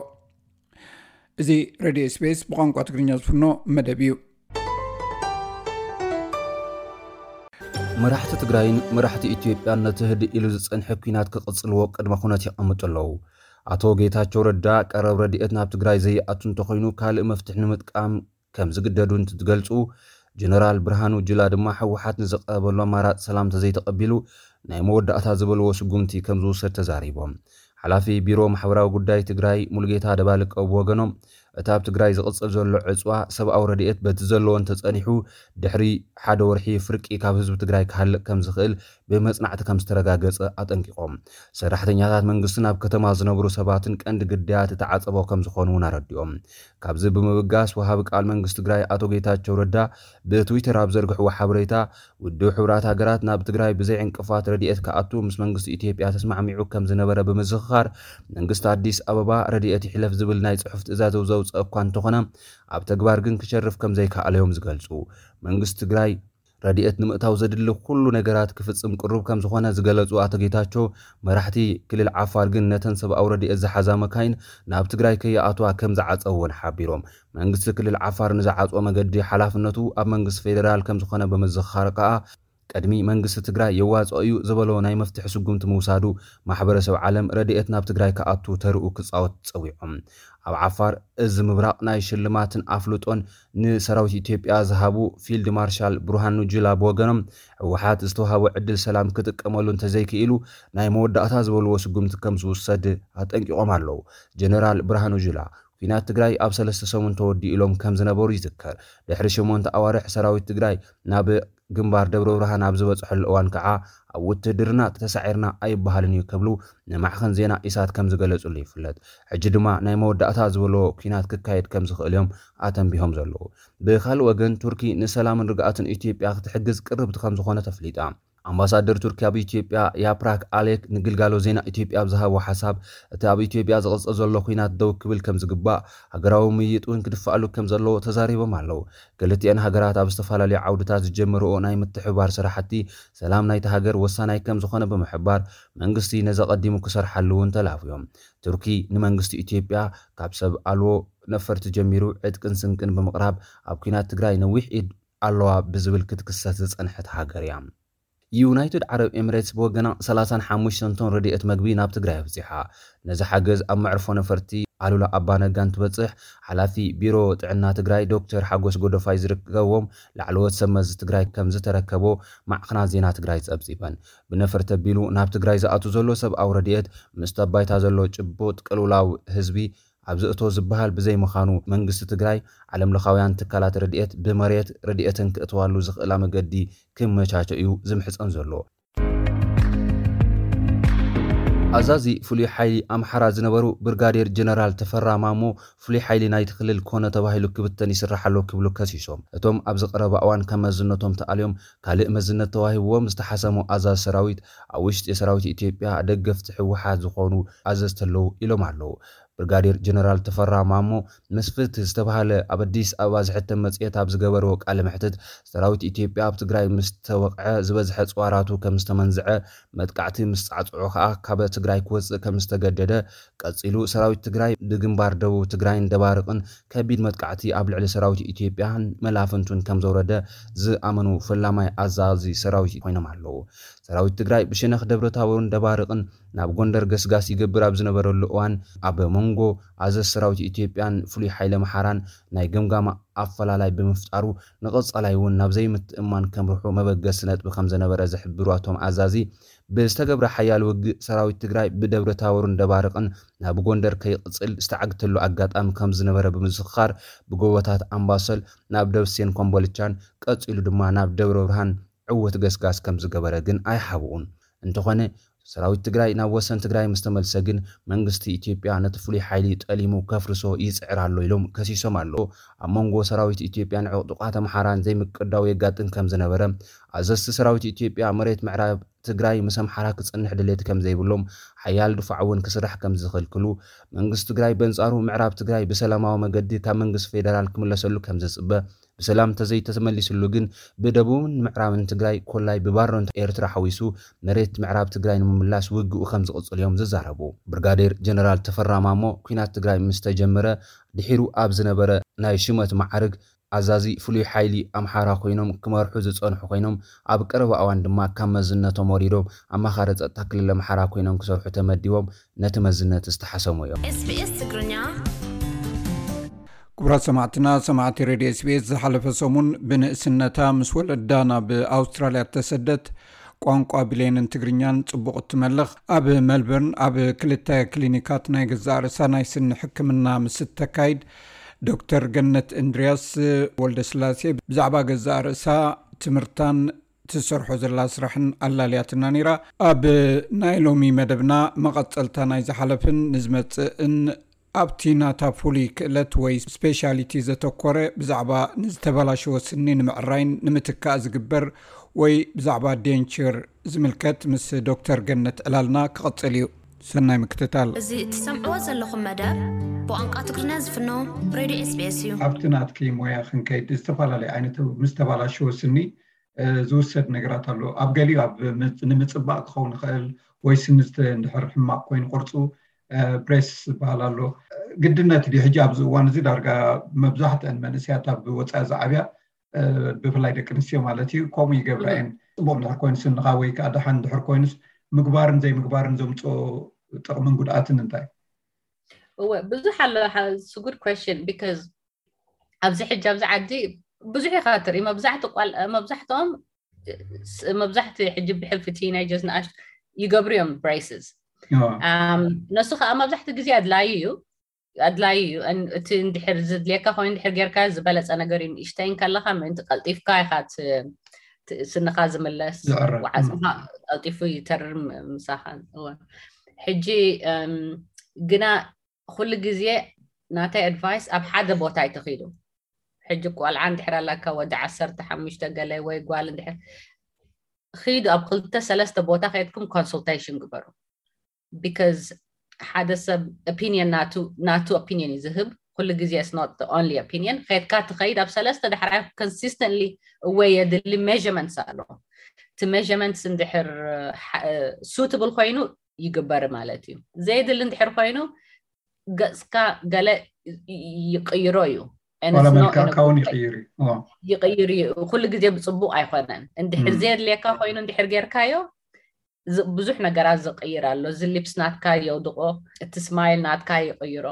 እዚ ሬድዮ ስፔስ ብቋንቋ ትግርኛ ዝፍኖ መደብ እዩ። መራሕቲ ትግራይን መራሕቲ ኢትዮጵያን ነቲ ህድእ ኢሉ ዝጸንሐ ኲናት ክቕጽልዎ ቅድመ ኩነት የቐምጡ ኣለዉ። ኣቶ ጌታቸው ረዳ ቀረብ ረድኤት ናብ ትግራይ ዘይኣቱ እንተኾይኑ ካልእ መፍትሒ ንምጥቃም ከምዝግደዱ እንትትገልፁ ጀነራል ብርሃኑ ጁላ ድማ ህወሓት ንዝቀረበሉ ኣማራፂ ሰላም ተዘይተቀቢሉ ናይ መወዳእታ ዝበልዎ ስጉምቲ ከምዝውሰድ ተዛሪቦም። ሓላፊ ቢሮ ማሕበራዊ ጉዳይ ትግራይ ሙሉጌታ ደባልቀው ብወገኖም እቲ ኣብ ትግራይ ዝቅፅል ዘሎ ዕፅዋ ሰብኣዊ ረድኤት በቲ ዘለዎ እንተፀኒሑ ድሕሪ ሓደ ወርሒ ፍርቂ ካብ ህዝቢ ትግራይ ክሃልቅ ከምዝኽእል ብመፅናዕቲ ከምዝተረጋገፀ ኣጠንቂቆም። ሰራሕተኛታት መንግስትን ኣብ ከተማ ዝነብሩ ሰባትን ቀንዲ ግዳያት እቲ ዓፀቦ ከምዝኾኑ እውን ኣረዲኦም። ካብዚ ብምብጋስ ወሃቢ ቃል መንግስቲ ትግራይ ኣቶ ጌታቸው ረዳ ብትዊተር ኣብ ዘርግሕዎ ሓበሬታ ውድብ ሕቡራት ሃገራት ናብ ትግራይ ብዘይ ዕንቅፋት ረድኤት ክኣቱ ምስ መንግስቲ ኢትዮጵያ ተስማዕሚዑ ከም ዝነበረ ብምዝኽኻር መንግስቲ ኣዲስ ኣበባ ረድኤት ይሕለፍ ዝብል ናይ ፅሑፍ ትእዛዘው ዘውፀእ እኳ እንተኾነ ኣብ ተግባር ግን ክሸርፍ ከም ዘይከኣለዮም ዝገልፁ መንግስቲ ትግራይ ረድኤት ንምእታው ዘድሊ ኩሉ ነገራት ክፍፅም ቅሩብ ከምዝኾነ ዝገለፁ ኣቶ ጌታቸው፣ መራሕቲ ክልል ዓፋር ግን ነተን ሰብኣዊ ረድኤት ዝሓዛ መካይን ናብ ትግራይ ከይኣትዋ ከምዝዓፀውወን ሓቢሮም። መንግስቲ ክልል ዓፋር ንዝዓፅዎ መገዲ ሓላፍነቱ ኣብ መንግስቲ ፌደራል ከምዝኾነ ብምዝኽኻር ከዓ፣ ቅድሚ መንግስቲ ትግራይ የዋፅኦ እዩ ዝበሎ ናይ መፍትሒ ስጉምቲ ምውሳዱ ማሕበረሰብ ዓለም ረድኤት ናብ ትግራይ ክኣቱ ተርኡ ክፃወት ፀዊዖም። ኣብ ዓፋር እዝ ምብራቕ ናይ ሽልማትን ኣፍልጦን፣ ንሰራዊት ኢትዮጵያ ዝሃቡ ፊልድ ማርሻል ብርሃኑ ጁላ ብወገኖም፣ ህወሓት ዝተውሃቦ ዕድል ሰላም ክጥቀመሉ እንተዘይክኢሉ ናይ መወዳእታ ዝበልዎ ስጉምቲ ከምዝውሰድ ኣጠንቂቖም ኣለው። ጀነራል ብርሃኑ ጁላ፣ ኲናት ትግራይ ኣብ ሰለስተ ሰሙን ተወዲኡ ኢሎም ከምዝነበሩ ይዝከር። ድሕሪ ሸሞንተ ኣዋርሕ ሰራዊት ትግራይ ናብ ግንባር ደብረብርሃን ኣብ ዝበጽሐሉ እዋን ከኣ ኣብ ውትህድርና ተሳዒርና ኣይበሃልን እዩ ክብሉ ንማዕኸን ዜና ኢሳት ከም ዝገለጽሉ ይፍለጥ። ሕጂ ድማ ናይ መወዳእታ ዝበልዎ ኲናት ክካየድ ከም ዝኽእል እዮም ኣተንቢሆም ዘለዉ። ብኻልእ ወገን ቱርኪ ንሰላምን ርግኣትን ኢትዮጵያ ክትሕግዝ ቅርብቲ ከም ዝኾነት ኣፍሊጣ። ኣምባሳደር ቱርኪ ኣብ ኢትዮጵያ ያፕራክ ኣሌክ ንግልጋሎት ዜና ኢትዮጵያ ኣብ ዝሃቦ ሓሳብ እቲ ኣብ ኢትዮጵያ ዝቕጽል ዘሎ ኲናት ደው ክብል ከም ዝግባእ፣ ሃገራዊ ምይይጥ እውን ክድፋኣሉ ከም ዘለዎ ተዛሪቦም ኣለዉ። ክልቲኤን ሃገራት ኣብ ዝተፈላለዩ ዓውድታት ዝጀመርኦ ናይ ምትሕብባር ስራሕቲ ሰላም ናይታ ሃገር ወሳናይ ከም ዝኾነ ብምሕባር፣ መንግስቲ ነዚ ኣቐዲሙ ክሰርሓሉ እውን ተላብዮም። ቱርኪ ንመንግስቲ ኢትዮጵያ ካብ ሰብ ኣልቦ ነፈርቲ ጀሚሩ ዕጥቅን ስንቅን ብምቕራብ ኣብ ኲናት ትግራይ ነዊሕ ኢድ ኣሎዋ ብዝብል ክትክሰስ ዝጸንሐት ሃገር እያ። ዩናይትድ ዓረብ ኤምሬትስ ብወገና ሰላሳን ሓሙሽተን ቶን ረድኤት መግቢ ናብ ትግራይ ኣብፂሓ። ነዚ ሓገዝ ኣብ መዕርፎ ነፈርቲ ኣሉላ ኣባ ነጋ እንትበፅሕ ሓላፊ ቢሮ ጥዕና ትግራይ ዶክተር ሓጎስ ጎደፋይ ዝርከቦም ላዕለዎት ሰብ መዚ ትግራይ ከምዝተረከቦ ማዕኽናት ዜና ትግራይ ፀብፂበን። ብነፈርቲ ኣቢሉ ናብ ትግራይ ዝኣቱ ዘሎ ሰብኣዊ ረድኤት ምስቲ ኣብ ባይታ ዘሎ ጭቡጥ ቅልውላው ህዝቢ ኣብዚ እቶ ዝበሃል ብዘይምኻኑ መንግስቲ ትግራይ ዓለምለኻውያን ትካላት ረድኤት ብመሬት ረድኤተን ክእትዋሉ ዝኽእላ መገዲ ክመቻቸ እዩ ዝምሕጸን ዘሎ። ኣዛዚ ፍሉይ ሓይሊ ኣምሓራ ዝነበሩ ብርጋዴር ጀነራል ተፈራ ማሞ ፍሉይ ሓይሊ ናይቲ ክልል ኮነ ተባሂሉ ክብተን ይስራሕ ኣሎ ክብሉ ከሲሶም። እቶም ኣብዚ ቀረባ እዋን ካብ መዝነቶም ተኣልዮም ካልእ መዝነት ተዋሂብዎም ዝተሓሰሙ ኣዛዝ ሰራዊት ኣብ ውሽጢ ሰራዊት ኢትዮጵያ ደገፍቲ ህወሓት ዝኾኑ ኣዘዝቲ ኣለዉ ኢሎም ኣለዉ። ብርጋዴር ጀነራል ተፈራ ማሞ ምስ ፍትህ ዝተብሃለ ኣብ ኣዲስ ኣበባ ዝሕተም መፅሄት ኣብ ዝገበርዎ ቃለ መሕትት ሰራዊት ኢትዮጵያ ኣብ ትግራይ ምስ ተወቕዐ ዝበዝሐ ፅዋራቱ ከም ዝተመንዘዐ መጥቃዕቲ ምስ ፃዕፅዑ ከዓ ካብ ትግራይ ክወፅእ ከምዝተገደደ ቀፂሉ ሰራዊት ትግራይ ብግንባር ደቡብ ትግራይን ደባርቅን ከቢድ መጥቃዕቲ ኣብ ልዕሊ ሰራዊት ኢትዮጵያን መላፍንቱን ከምዘውረደ ዝኣመኑ ፈላማይ ኣዛዚ ሰራዊት ኮይኖም ኣለው። ሰራዊት ትግራይ ብሸነኽ ደብረታቦርን ደባርቅን ናብ ጎንደር ገስጋስ ይገብር ኣብ ዝነበረሉ እዋን ኣብ ሞንጎ ኣዘዝ ሰራዊት ኢትዮጵያን ፍሉይ ሓይሊ ኣምሓራን ናይ ገምጋም ኣፈላላይ ብምፍጣሩ ንቐፃላይ እውን ናብ ዘይምትእምማን ከምርሑ መበገሲ ነጥቢ ከምዘነበረ ዝሕብሩ እቶም ኣዛዚ፣ ብዝተገብረ ሓያል ውግእ ሰራዊት ትግራይ ብደብረታቦርን ደባርቕን ናብ ጎንደር ከይቕፅል ዝተዓግተሉ ኣጋጣሚ ከምዝነበረ ብምዝኽኻር፣ ብጎቦታት ኣምባሰል ናብ ደብሴን ኮምቦልቻን ቀፂሉ ድማ ናብ ደብረብርሃን ዕውት ገስጋስ ከምዝገበረ ግን ኣይሓብኡን። እንተኾነ ሰራዊት ትግራይ ናብ ወሰን ትግራይ ምስ ተመልሰ ግን መንግስቲ ኢትዮጵያ ነቲ ፍሉይ ሓይሊ ጠሊሙ ከፍርሶ ይጽዕር ኣሎ ኢሎም ከሲሶም ኣለዉ። ኣብ መንጎ ሰራዊት ኢትዮጵያን ዕቕጡቓት ኣምሓራን ዘይምቅዳው የጋጥም ከም ዝነበረ፣ ኣዘዝቲ ሰራዊት ኢትዮጵያ መሬት ምዕራብ ትግራይ ምስ ኣምሓራ ክጸንሕ ድሌት ከም ዘይብሎም፣ ሓያል ድፋዕ እውን ክስራሕ ከም ዝኽልክሉ፣ መንግስቲ ትግራይ በንጻሩ ምዕራብ ትግራይ ብሰላማዊ መገዲ ካብ መንግስቲ ፌደራል ክምለሰሉ ከም ዝጽበ፣ ብሰላም ተዘይተተመሊስሉ ግን ብደቡብን ምዕራብን ትግራይ ኮላይ ብባረንቱ ኤርትራ ሓዊሱ መሬት ምዕራብ ትግራይ ንምምላስ ውግኡ ከምዝቕፅል እዮም ዝዛረቡ። ብርጋዴር ጀነራል ተፈራ ማሞ ኲናት ትግራይ ምስተጀመረ ድሒሩ ኣብ ዝነበረ ናይ ሹመት መዓርግ ኣዛዚ ፍሉይ ሓይሊ ኣምሓራ ኮይኖም ክመርሑ ዝፀንሑ ኮይኖም ኣብ ቀረባ እዋን ድማ ካብ መዝነቶም ወሪዶም ኣማኻሪ ፀጥታ ክልል ኣምሓራ ኮይኖም ክሰርሑ ተመዲቦም ነቲ መዝነት ዝተሓሰሙ እዮም። SBS Tigrinya። ክቡራት ሰማዕትና ሰማዕቲ ሬድዮ ስቤስ ዝሓለፈ ሰሙን ብንእስነታ ምስ ወለዳ ናብ ኣውስትራልያ እተሰደት ቋንቋ ብሌንን ትግርኛን ጽቡቕ እትመልኽ ኣብ መልበርን ኣብ ክልተ ክሊኒካት ናይ ገዛእ ርእሳ ናይ ስኒ ሕክምና ምስ እተካይድ ዶክተር ገነት እንድርያስ ወልደስላሴ ብዛዕባ ገዛእ ርእሳ ትምህርታን ትሰርሖ ዘላ ስራሕን ኣላልያትና ነይራ። ኣብ ናይ ሎሚ መደብና መቐጸልታ ናይ ዝሓለፍን ንዝመጽእን ኣብቲ ናታ ፍሉይ ክእለት ወይ ስፔሻሊቲ ዘተኮረ ብዛዕባ ንዝተበላሸወ ስኒ ንምዕራይን ንምትካእ ዝግበር ወይ ብዛዕባ ዴንችር ዝምልከት ምስ ዶክተር ገነት ዕላልና ክቕጽል እዩ። ሰናይ ምክትታል። እዚ እትሰምዕዎ ዘለኹም መደብ ብቋንቋ ትግርኛ ዝፍኖ ሬድዮ ኤስቢኤስ እዩ። ኣብቲ ናትኪ ሞያ ክንከይድ ዝተፈላለዩ ዓይነት ምስ ተባላሸወ ስኒ ዝውሰድ ነገራት ኣሎ ኣብ ገሊኡ ኣብ ንምፅባቅ ክኸውን ይኽእል ወይ ስኒ እንድሕር ሕማቅ ኮይኑ ቅርፁ ብሬስ ዝበሃል ኣሎ ግድነት ድዩ ሕጂ ኣብዚ እዋን እዚ ዳርጋ መብዛሕትአን መንእሰያት ኣብ ወፃኢ ዝዓብያ ብፍላይ ደቂ ኣንስትዮ ማለት እዩ ከምኡ ይገብራ እየን ፅቡቅ እንድሕር ኮይኑ ስንኻ ወይ ከዓ ደሓን እንድሕር ኮይኑስ ምግባርን ዘይምግባርን ዘምፅኦ ጥቅምን ጉድኣትን እንታይ እወ ብዙሕ ኣሎ ስጉድ ኮሽን ቢካዝ ኣብዚ ሕጂ ኣብዚ ዓዲ ብዙሕ ኢኻ ትርኢ መብዛሕቲ ቋል መብዛሕትኦም መብዛሕቲ ሕጂ ብሕልፊ ቲነጀስ ንኣሽ ይገብሩ እዮም ብሬስስ ነሱ ከዓ መብዛሕቲ ግዜ ኣድላዩ እዩ ኣድላዩ እዩ እቲ እንድሕር ዝድልየካ ኮይኑ ድሕር ጌርካ ዝበለፀ ነገር እዩ ንእሽተይን ከለካ ምእንቲ ቀልጢፍካ ኢኻ ስንኻ ዝምለስ ዓፅኻ ቀልጢፉ ይተርር ምሳኻ ሕጂ ግና ኩሉ ግዜ ናተይ ኣድቫይስ ኣብ ሓደ ቦታ ኣይተኺዱ ሕጂ ቆልዓ እንድሕር ኣለካ ወዲ ዓሰርተ ሓሙሽተ ገለ ወይ ጓል እንድሕር ኺዱ ኣብ ክልተ ሰለስተ ቦታ ከየድኩም ኮንሱልቴሽን ግበሩ ቢካዝ ሓደ ሰብ ኦፒኒየን ናቱ ናቱ ኦፒኒየን እዩ ዝህብ ኩሉ ግዜ ስኖት ኦንሊ ኦፒኒየን ከድካ ትኸይድ ኣብ ሰለስተ ዳሕራይ ኮንሲስተንትሊ እወ የድሊ ሜዥርመንትስ ኣሎ እቲ ሜዥርመንትስ እንድሕር ሱትብል ኮይኑ ይግበር ማለት እዩ ዘይድሊ እንድሕር ኮይኑ ገፅካ ገለ ይቅይሮ እዩ ይቅይር እዩ ኩሉ ግዜ ብፅቡቅ ኣይኮነን እንድሕር ዘየድልየካ ኮይኑ እንድሕር ጌርካዮ ብዙሕ ነገራት ዝቅይር ኣሎ እዚ ሊፕስ ናትካ የውድቆ እቲ ስማይል ናትካ ይቅይሮ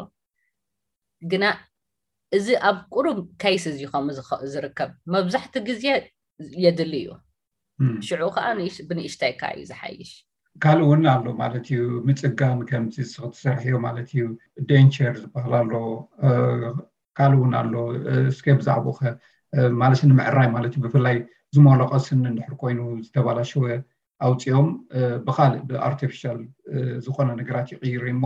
ግና እዚ ኣብ ቁሩብ ከይስ እዚ ከም ዝርከብ መብዛሕቲ ግዜ የድል እዩ ሽዑ ከዓ ብንእሽተይካ እዩ ዝሓይሽ ካልእ እውን ኣሎ ማለት እዩ ምፅጋን ከምቲ ንስኺ ትሰርሕዮ ማለት እዩ ዴንቸር ዝበሃል ኣሎ ካልእ እውን ኣሎ እስከ ብዛዕባኡ ከ ማለት ንምዕራይ ማለት እዩ ብፍላይ ዝሞለቐ ስኒ እንድሕር ኮይኑ ዝተባላሸወ ኣውፂኦም ብካልእ ብኣርቲፊሻል ዝኾነ ነገራት ይቕይሩ እሞ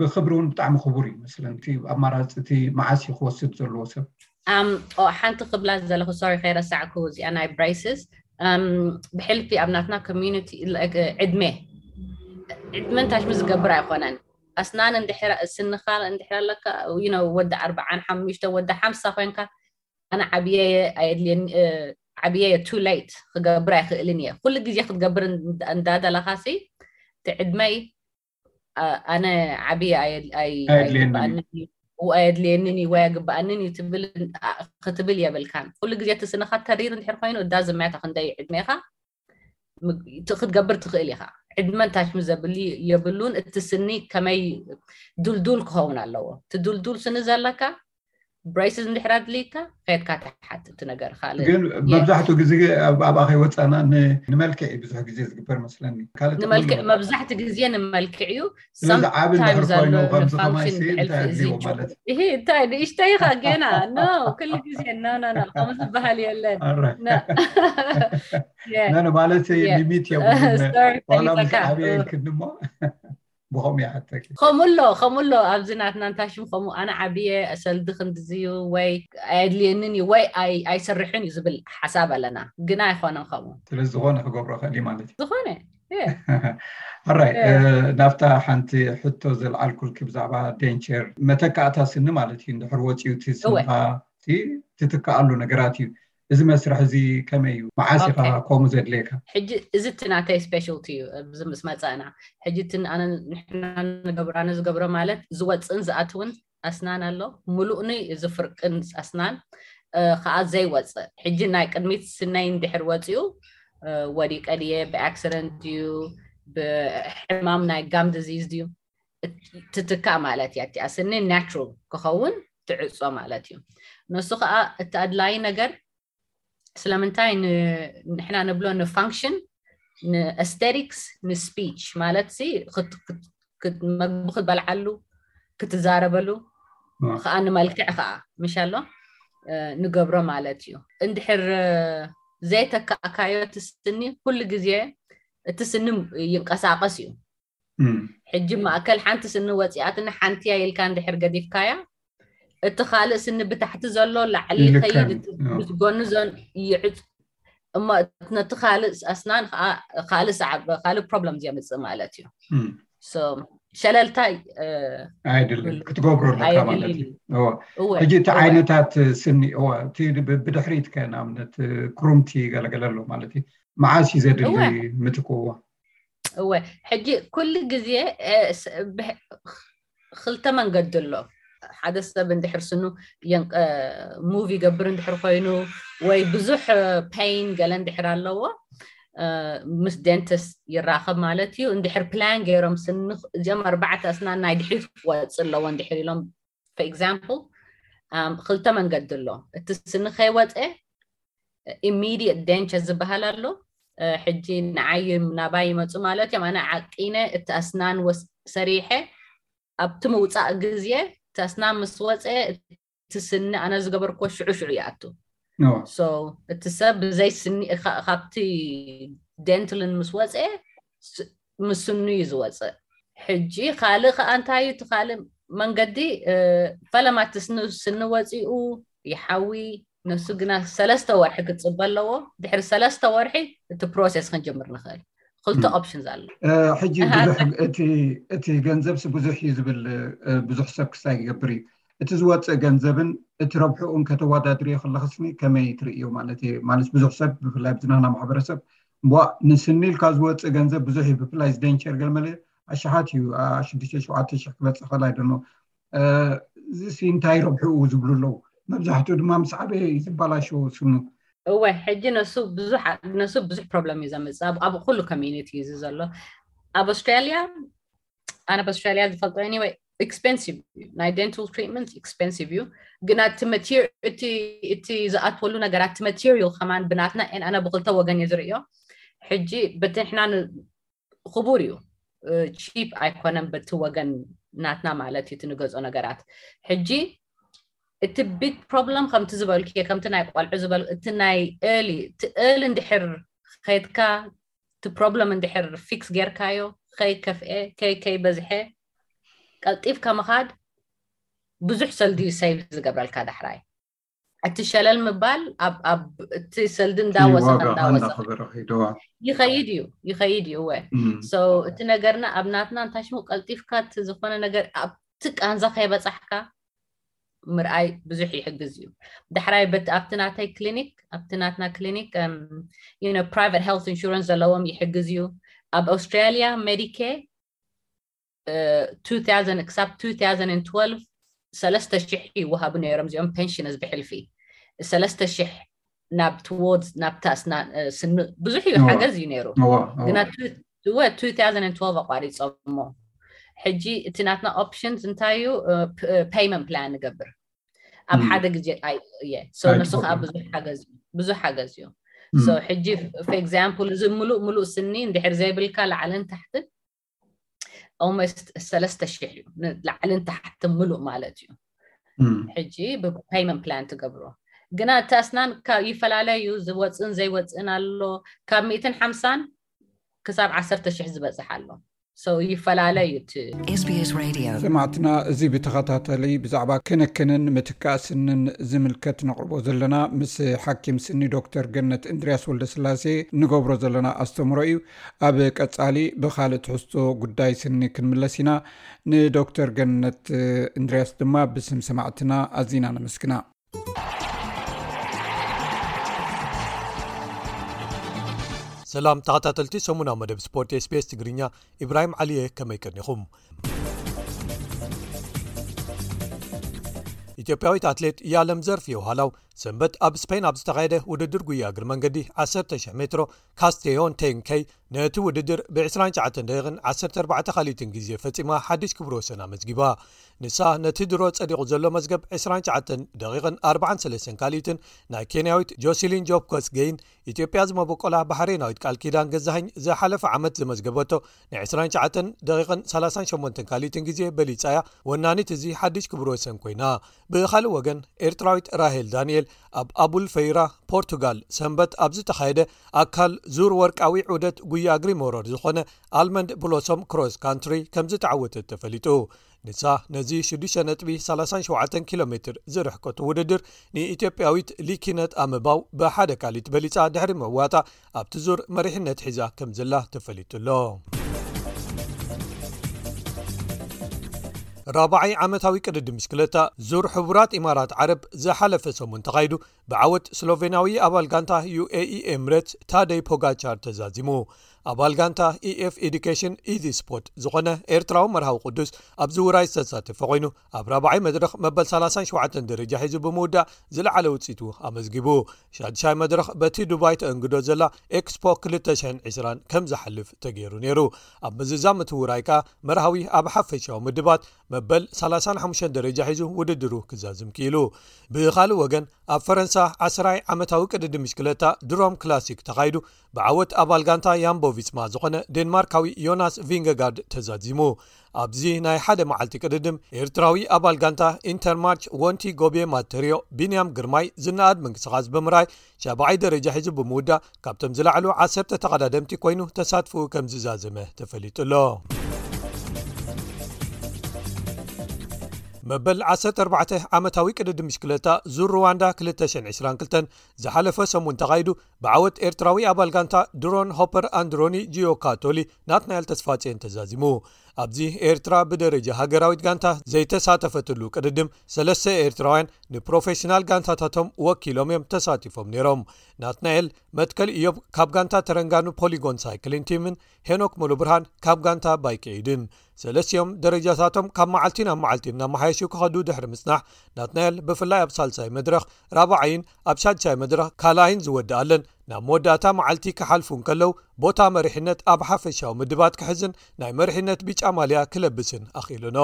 ብክብሪ እውን ብጣዕሚ ክቡር እዩ መስለኒ እቲ ኣማራፂ እቲ መዓስ እዩ ክወስድ ዘለዎ ሰብ ኣም ኦ ሓንቲ ክብላ ዘለኹ ሶሪ ከይረሳዕኩ እዚኣ ናይ ብሬስስ ብሕልፊ ኣብ ናትና ኮሚዩኒቲ ዕድመ ዕድመ እንታሽ ዝገብር ኣይኮነን ኣስናን እንድሕር ስንኻ እንድሕር ኣለካ ወዲ ኣርባዓን ሓሙሽተ ወዲ ሓምሳ ኮንካ ኣነ ዓብየ ኣየድልየኒ ዓብየ ቱ ለይት ክገብር ኣይክእልን እየ ኩሉ ግዜ ክትገብር እንዳደለኻሲ እቲ ዕድመይ ኣነ ዓብየ ኣየድልየንን እዩ ወይ ኣግበኣንን እዩ ክትብል የብልካን ኩሉ ግዜ እቲ ስንኻ ተሪር እንድሕር ኮይኑ እዳ ዝመያታ ክንደይ ዕድሜኻ ክትገብር ትኽእል ኢኻ ዕድመን ታሽሚ ዘብሊ የብሉን እቲ ስኒ ከመይ ዱልዱል ክኸውን ኣለዎ እቲ ዱልዱል ስኒ ዘለካ ብሬስስ እንድሕር ኣድልይካ ከድካ ትሓት እቲ ነገር ካልእ ግን መብዛሕትኡ ግዜ ኣብኣ ከይወፃና ንመልክዕ እዩ ብዙሕ ግዜ ዝግበር መስለኒ ንመልክዕ መብዛሕቲ ግዜ ንመልክዕ እዩ ስለዚ ዓብ እንድሕር ኮይኑ ከምዚ ከማይሲ እንታይ ኣድልዎ ማለት እዩ እንታይ ንእሽተይ ኢኻ ገና ኖ ኩሉ ግዜ ኖኖኖ ከምኡ ዝበሃል የለን ማለት ሊሚት የብሉን ዋላ ምስ ዓብየ ኢልክኒ እሞ ብከምኡ ይሓተኪ ከምኡ ኣሎ ከምኡ ኣሎ ኣብዚ ናትና እንታይ ሽም ከምኡ ኣነ ዓብየ ሰልዲ ክንድዚ እዩ ወይ ኣየድልየንን እዩ ወይ ኣይሰርሕን እዩ ዝብል ሓሳብ ኣለና ግን ኣይኮነን ከምኡ ስለዚ ዝኾነ ክገብሮ ክእል እዩ ማለት እዩ ዝኾነ ኣራይ ናብታ ሓንቲ ሕቶ ዘልዓልኩልኪ ብዛዕባ ደንቸር መተካእታ ስኒ ማለት እዩ እንድሕር ወፂኡ እቲ ስንካ ትትከኣሉ ነገራት እዩ እዚ መስርሕ እዚ ከመይ እዩ መዓስ ኢካ ከምኡ ዘድልየካ ሕጂ እዚ እቲ ናተይ ስፔሻልቲ እዩ እዚ ምስ መጻእና ሕጂ እቲ ኣነ ንሕና ንገብሮ ኣነ ዝገብሮ ማለት ዝወጽእን ዝኣትውን ኣስናን ኣሎ ምሉእኒ እዚ ፍርቅን ኣስናን ከዓ ዘይወፅእ ሕጂ ናይ ቅድሚት ስነይ እንድሕር ወፂኡ ወዲቀ ድየ ብኣክሲደንት ድዩ ብሕማም ናይ ጋም ድዚዝ ድዩ ትትካእ ማለት እያ እቲኣ ስኒ ናቹራል ክኸውን ትዕፆ ማለት እዩ ንሱ ከዓ እቲ ኣድላዪ ነገር ስለምንታይ ንሕና ንብሎ ንፋንክሽን ንኤስቴቲክስ ንስፒች ማለት ሲ መግቢ ክትበልዓሉ ክትዛረበሉ ከዓ ንመልክዕ ከዓ ምሽ ኣሎ ንገብሮ ማለት እዩ እንድሕር ዘይተካእካዮ እቲ ስኒ ኩሉ ግዜ እቲ ስኒ ይንቀሳቀስ እዩ ሕጂ ማእከል ሓንቲ ስኒ ወፂኣትኒ ሓንቲያ ኢልካ እንድሕር ገዲፍካያ እቲ ካልእ ስኒ ብታሕቲ ዘሎ ላዕሊ ከይድ ምስ ጎኒ ዘን ይዕፅ እሞ ነቲ ካልእ ኣስናን ካልእ ሰዓብ ካልእ ፕሮብለም ዘምፅእ ማለት እዩ ሸለልታ ኣይድልን ክትገብሮ ኣለካ ማለት እዩ ሕጂ እቲ ዓይነታት ስኒ እዋ እቲ ብድሕሪት ከ ንኣብነት ክሩምቲ ገለገለ ኣሎ ማለት እዩ መዓስ እዩ ዘድሊ ምትክዎ እወ ሕጂ ኩሉ ግዜ ክልተ መንገዲ ኣሎ ሓደ ሰብ እንድሕር ስኑ ሙቭ ይገብር እንድሕር ኮይኑ ወይ ብዙሕ ፐይን ገለ እንድሕር ኣለዎ ምስ ደንትስ ይራኸብ ማለት እዩ እንድሕር ፕላን ገይሮም ስኒ እዚኦም ኣርባዕተ ኣስናን ናይ ድሕሪት ክወፅእ ኣለዎ እንድሕር ኢሎም for example ክልተ መንገዲ ኣሎ እቲ ስኒ ከይወፀ ኢሚድየት ደንቸ ዝበሃል ኣሎ ሕጂ ንዓይ ናባይ ይመፁ ማለት እዮም ኣነ ዓቂነ እቲ ኣስናን ሰሪሐ ኣብቲ ምውፃእ ግዜ እቲ ኣስናን ምስ ወፀ እቲ ስኒ ኣነ ዝገበርክዎ ሽዑ ሽዑ ይኣቱ እቲ ሰብ ብዘይ ስኒ ካብቲ ደንትልን ምስ ወፀ ምስኑ እዩ ዝወፅእ ሕጂ ካልእ ከዓ እንታይ እዩ እቲ ካልእ መንገዲ ፈለማ እቲ ስኒ ወፂኡ ይሓዊ ንሱ ግና ሰለስተ ወርሒ ክፅበ ኣለዎ ድሕሪ ሰለስተ ወርሒ እቲ ፕሮሴስ ክንጅምር ንኽእል ክልተ ኦፕሽን ዘሎ ሕጂ ብዙሕ እቲ ገንዘብሲ ብዙሕ እዩ ዝብል ብዙሕ ሰብ ክሳይ ይገብር እዩ እቲ ዝወፅእ ገንዘብን እቲ ረብሕኡን ከተወዳድርዮ ከለክስኒ ከመይ ትርእዮ ማለት እዩ ማለት ብዙሕ ሰብ ብፍላይ ብዝናና ማሕበረሰብ እምቧእ ንስኒ ኢልካ ዝወጽእ ገንዘብ ብዙሕ እዩ ብፍላይ እዚ ደንቸር ገለመለ ኣሽሓት እዩ ሽዱሽተ ሸውዓተ ሽሕ ክበጽእ ክእል ኣይደኖ እዚ ሲ እንታይ ረብሕኡ ዝብሉ ኣለዉ መብዛሕትኡ ድማ ምስ ዓበየ እዩ ዝበላሸዎ ስኑ እወ ሕጂ ነሱ ብዙሕ ነሱ ብዙሕ ፕሮብለም እዩ ዘምፅእ ኣብ ኩሉ ኮሚኒቲ እዩ ዘሎ ኣብ ኣውስትራሊያ ኣነ ብኣስትራልያ ዝፈልጦ ኤኒወይ ኤክስፔንሲቭ እዩ ናይ ደንታል ትሪትመንት ኤክስፔንሲቭ እዩ ግን ኣቲ እቲ ዝኣትወሉ ነገራት እቲ ማቴሪያል ከማን ብናትና ኤን ኣነ ብክልተ ወገን እዩ ዝርእዮ ሕጂ በቲ ንሕና ክቡር እዩ ቺፕ ኣይኮነን በቲ ወገን ናትና ማለት እዩ እቲ ንገጾ ነገራት ሕጂ እቲ ቢግ ፕሮብለም ከምቲ ዝበልክ ከምቲ ናይ ቆልዑ ዝበል እቲ ናይ ኤሊ እቲ ኤሊ እንድሕር ከይድካ እቲ ፕሮብለም እንድሕር ፊክስ ጌርካዮ ከይከፍኤ ከይከይበዝሐ ቀልጢፍካ ምኻድ ብዙሕ ሰልዲ እዩ ሰይቭ ዝገብረልካ ዳሕራይ እቲ ሸለል ምባል እቲ ሰልዲ እንዳወሰኸ እንዳወሰኸ ይኸይድ እዩ ይኸይድ እዩ እወ እቲ ነገርና ኣብ ናትና እንታይ ሽሙ ቀልጢፍካ እቲ ዝኾነ ነገር ኣብቲ ቃንዛ ከይበፃሕካ ምርኣይ ብዙሕ ይሕግዝ እዩ ዳሕራይ በት ኣብቲ ናተይ ክሊኒክ ኣብቲ ናትና ክሊኒክ ፕራይቨት ሄልት ኢንሹራንስ ዘለዎም ይሕግዝ እዩ ኣብ ኣውስትራሊያ ሜዲኬ 2000 ክሳብ 2012 ሰለስተ ሽሕ ይወሃቡ ነይሮም እዚኦም ፔንሽን እዚ ብሕልፊ ሰለስተ ሽሕ ናብ ትዎርድ ናብታ ስንቅ ብዙሕ እዩ ሓገዝ እዩ ነይሩ ግና 2012 ኣቋሪፆሞ ሕጂ እቲ ናትና ኦፕሽንስ እንታይ እዩ ፔይመንት ፕላን ንገብር ኣብ ሓደ ግዜ እየ ንሱ ከዓ ብዙሕ ሓገዝ እዩ ሕጂ ኤግዛምፕል እዚ ምሉእ ምሉእ ስኒ እንድሕር ዘይብልካ ላዕልን ታሕትን ኦልሞስት ሰለስተ ሽሕ እዩ ንላዕልን ታሕቲ ምሉእ ማለት እዩ ሕጂ ብፔይመንት ፕላን ትገብሮ ግና እቲ ኣስናን ይፈላለ እዩ ዝወፅእን ዘይወፅእን ኣሎ ካብ ሚእትን ሓምሳን ክሳብ ዓሰርተ ሽሕ ዝበፅሕ ኣሎ ይፈላለ እዩ ሰማዕትና እዚ ብተኸታተሊ ብዛዕባ ክንክንን ምትካእስንን ዝምልከት ነቕርቦ ዘለና ምስ ሓኪም ስኒ ዶክተር ገነት እንድርያስ ወልደስላሴ ንገብሮ ዘለና ኣስተምሮ እዩ ኣብ ቀፃሊ ብካልእ ትሕዝቶ ጉዳይ ስኒ ክንምለስ ኢና። ንዶክተር ገነት እንድርያስ ድማ ብስም ሰማዕትና ኣዚና ነመስግና። ሰላም ተኸታተልቲ ሰሙናዊ መደብ ስፖርት ስቤስ ትግርኛ ኢብራሂም ዓሊየ ከመይ ቀኒኹም። ኢትዮጵያዊት ኣትሌት እያለም ዘርፍ የውሃላው ሰንበት ኣብ ስፐይን ኣብ ዝተኻየደ ውድድር ጉያ እግሪ መንገዲ 10,00 ሜትሮ ካስቴዮን ቴንከይ ነቲ ውድድር ብ ዕስራን ትሽዓተን ደቂቕን ዓሰርተ ኣርባዕተ ካልኢትን ግዜ ፈጺማ ሓድሽ ክብረ ወሰን ኣመዝጊባ። ንሳ ነቲ ድሮ ጸዲቑ ዘሎ መዝገብ ዕስራን ትሽዓተን ደቒቕን ኣርብዓን ሰለስተን ካልኢትን ናይ ኬንያዊት ጆሲሊን ጆብ ኮስገይን ኢትዮጵያ ዝመበቆላ ባሕሬናዊት ቃልኪዳን ገዛሀኝ ዝሓለፈ ዓመት ዘመዝገበቶ ናይ ዕስራን ትሽዓተን ደቒቕን ሰላሳን ሸሞንተን ካልኢትን ግዜ በሊጻ'ያ ወናኒት እዚ ሓድሽ ክብረ ወሰን ኮይና ብኻልእ ወገን ኤርትራዊት ራሄል ዳንኤል ኣብ ኣቡል ፈይራ ፖርቱጋል ሰንበት ኣብ ዝተኻየደ ኣካል ዙር ወርቃዊ ዑደት ጉያ እግሪ ሞሮር ዝኾነ ኣልመንድ ብሎሶም ክሮስ ካንትሪ ከምዝተዓወተት ተፈሊጡ ንሳ ነዚ 6ነጥቢ37 ኪሎ ሜትር ዝርሕቀቱ ውድድር ንኢትዮጵያዊት ሊኪነት ኣመባው ብሓደ ካሊት በሊፃ ድሕሪ ምዕዋታ ኣብቲ ዙር መሪሕነት ሒዛ ከም ዘላ ተፈሊጡ ኣሎ ራብዓይ ዓመታዊ ቅድዲ ምሽክለታ ዙር ሕቡራት ኢማራት ዓረብ ዝሓለፈ ሰሙን ተኻይዱ ብዓወት ስሎቨንያዊ ኣባል ጋንታ ዩaኤምሬት ታደይ ፖጋቻር ተዛዚሙ ኣባል ጋንታ ኤf ኤዱኬሽን ኢዚ ስፖርት ዝኾነ ኤርትራዊ መርሃዊ ቅዱስ ኣብዚ ውራይ ዝተሳተፈ ኮይኑ ኣብ ራብዓይ መድረኽ መበል ሳላሳን ሸውዓተን ደረጃ ሒዙ ብምውዳእ ዝለዓለ ውፅኢቱ ኣመዝጊቡ ሻድሻይ መድረኽ በቲ ዱባይ ተእንግዶ ዘላ ኤክስፖ 220 ከም ዝሓልፍ ተገይሩ ነይሩ ኣብ ምዝዛም እቲ ውራይ ከኣ መርሃዊ ኣብ ሓፈሻዊ ምድባት መበል 35 ደረጃ ሒዙ ውድድሩ ክዛዝም ክኢሉ ብኻልእ ወገን ኣብ ፈረንሳ ዓስራይ ዓመታዊ ቅድዲ ምሽክለታ ድሮም ክላሲክ ተኻይዱ ብዓወት ኣባል ጋንታ ያምቦ ቪስማ ዝኾነ ዴንማርካዊ ዮናስ ቪንገጋርድ ተዛዚሙ። ኣብዚ ናይ ሓደ መዓልቲ ቅድድም ኤርትራዊ ኣባል ጋንታ ኢንተርማርች ወንቲ ጎቤ ማተርዮ ቢንያም ግርማይ ዝነኣድ ምንቅስቓስ ብምርኣይ ሻብዓይ ደረጃ ሒዙ ብምውዳእ ካብቶም ዝለዓሉ ዓሰርተ ተቐዳደምቲ ኮይኑ ተሳትፍኡ ከም ዝዛዘመ ተፈሊጡሎ። መበል 14 ዓመታዊ ቅድዲ ምሽክለታ ዙር ሩዋንዳ 222 ዝሓለፈ ሰሙን ተኻይዱ ብዓወት ኤርትራዊ ኣባል ጋንታ ድሮን ሆፐር ኣንድሮኒ ጂዮ ካቶሊ ናትናኤል ተስፋጼን ተዛዚሙ። ኣብዚ ኤርትራ ብደረጃ ሃገራዊት ጋንታ ዘይተሳተፈትሉ ቅድድም ሰለስተ ኤርትራውያን ንፕሮፌሽናል ጋንታታቶም ወኪሎም እዮም ተሳቲፎም ነይሮም። ናትናኤል መትከል እዮብ ካብ ጋንታ ተረንጋኑ ፖሊጎን ሳይክሊን ቲምን ሄኖክ ሙሉብርሃን ካብ ጋንታ ባይከኢድን ሰለስቲኦም ደረጃታቶም ካብ መዓልቲ ናብ መዓልቲ እናመሓየሹ ክኸዱ ድሕሪ ምጽናሕ ናትናኤል ብፍላይ ኣብ ሳልሳይ መድረኽ ራብዓይን ኣብ ሻድሻይ መድረኽ ካልኣይን ዝወድኣለን ናብ መወዳእታ መዓልቲ ክሓልፉ እንከለው ቦታ መሪሕነት ኣብ ሓፈሻዊ ምድባት ክሕዝን ናይ መሪሕነት ቢጫ ማልያ ክለብስን ኣኽኢሉኖ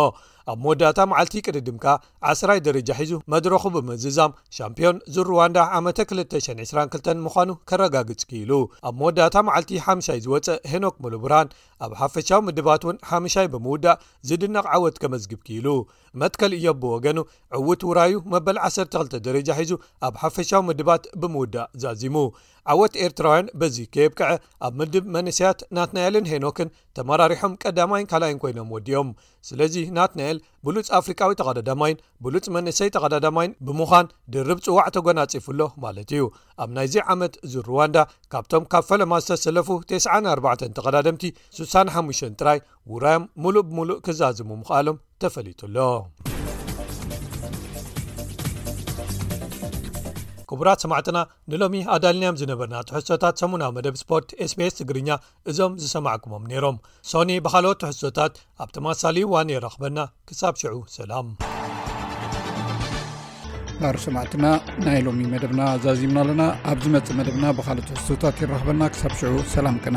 ኣብ መወዳእታ መዓልቲ ቅድድም ከኣ ዓስራይ ደረጃ ሒዙ መድረኹ ብምዝዛም ሻምፕዮን ዙር ሩዋንዳ ዓመተ ክልተ ሽሕን ዒስራን ክልተን ምዃኑ ከረጋግጽ ክኢሉ። ኣብ መወዳእታ መዓልቲ ሓምሻይ ዝወጸ ሄኖክ ሙሉብርሃን ኣብ ሓፈሻዊ ምድባት እውን ሓምሻይ ብምውዳእ ዝድነቕ ዓወት ከመዝግብ ክኢሉ። መትከል ኢዮብ ብወገኑ ዕዉት ውራዩ መበል ዓሰርተ ክልተ ደረጃ ሒዙ ኣብ ሓፈሻዊ ምድባት ብምውዳእ ዛዚሙ። ዓወት ኤርትራውያን በዚ ከየብቅዐ ኣብ ምድብ መንእሰያት ናትናኤልን ሄኖክን ተመራሪሖም ቀዳማይን ካልኣይን ኮይኖም ወዲኦም። ስለዚ ናትናኤል ብሉጽ ኣፍሪቃዊ ተቐዳዳማይን ብሉጽ መንእሰይ ተቐዳዳማይን ብምዃን ድርብ ጽዋዕ ተጎናጺፉ ኣሎ ማለት እዩ። ኣብ ናይዚ ዓመት ዙር ሩዋንዳ ካብቶም ካብ ፈለማ ዝተሰለፉ ቴስዓን ኣርባዕተን ተቐዳደምቲ ስሳን ሓሙሽተን ጥራይ ውራዮም ምሉእ ብምሉእ ክዛዝሙ ምኽኣሎም ተፈሊጡ ኣሎ። ክቡራት ሰማዕትና ንሎሚ ኣዳልናዮም ዝነበርና ትሕዝቶታት ሰሙናዊ መደብ ስፖርት ስbs ትግርኛ እዞም ዝሰማዕኩሞም ነይሮም ሶኒ ብካልኦት ትሕሶታት ኣብ ተማሳሊ ዋን የረክበና ክሳብ ሽዑ ሰላም ባር ሰማዕትና ናይ ሎሚ መደብና ዛዚምና ኣለና ኣብ ዝመፅ መደብና ብካልእ ተስቶታት ይራክበና ክሳብ ሽዑ ሰላም ቅነ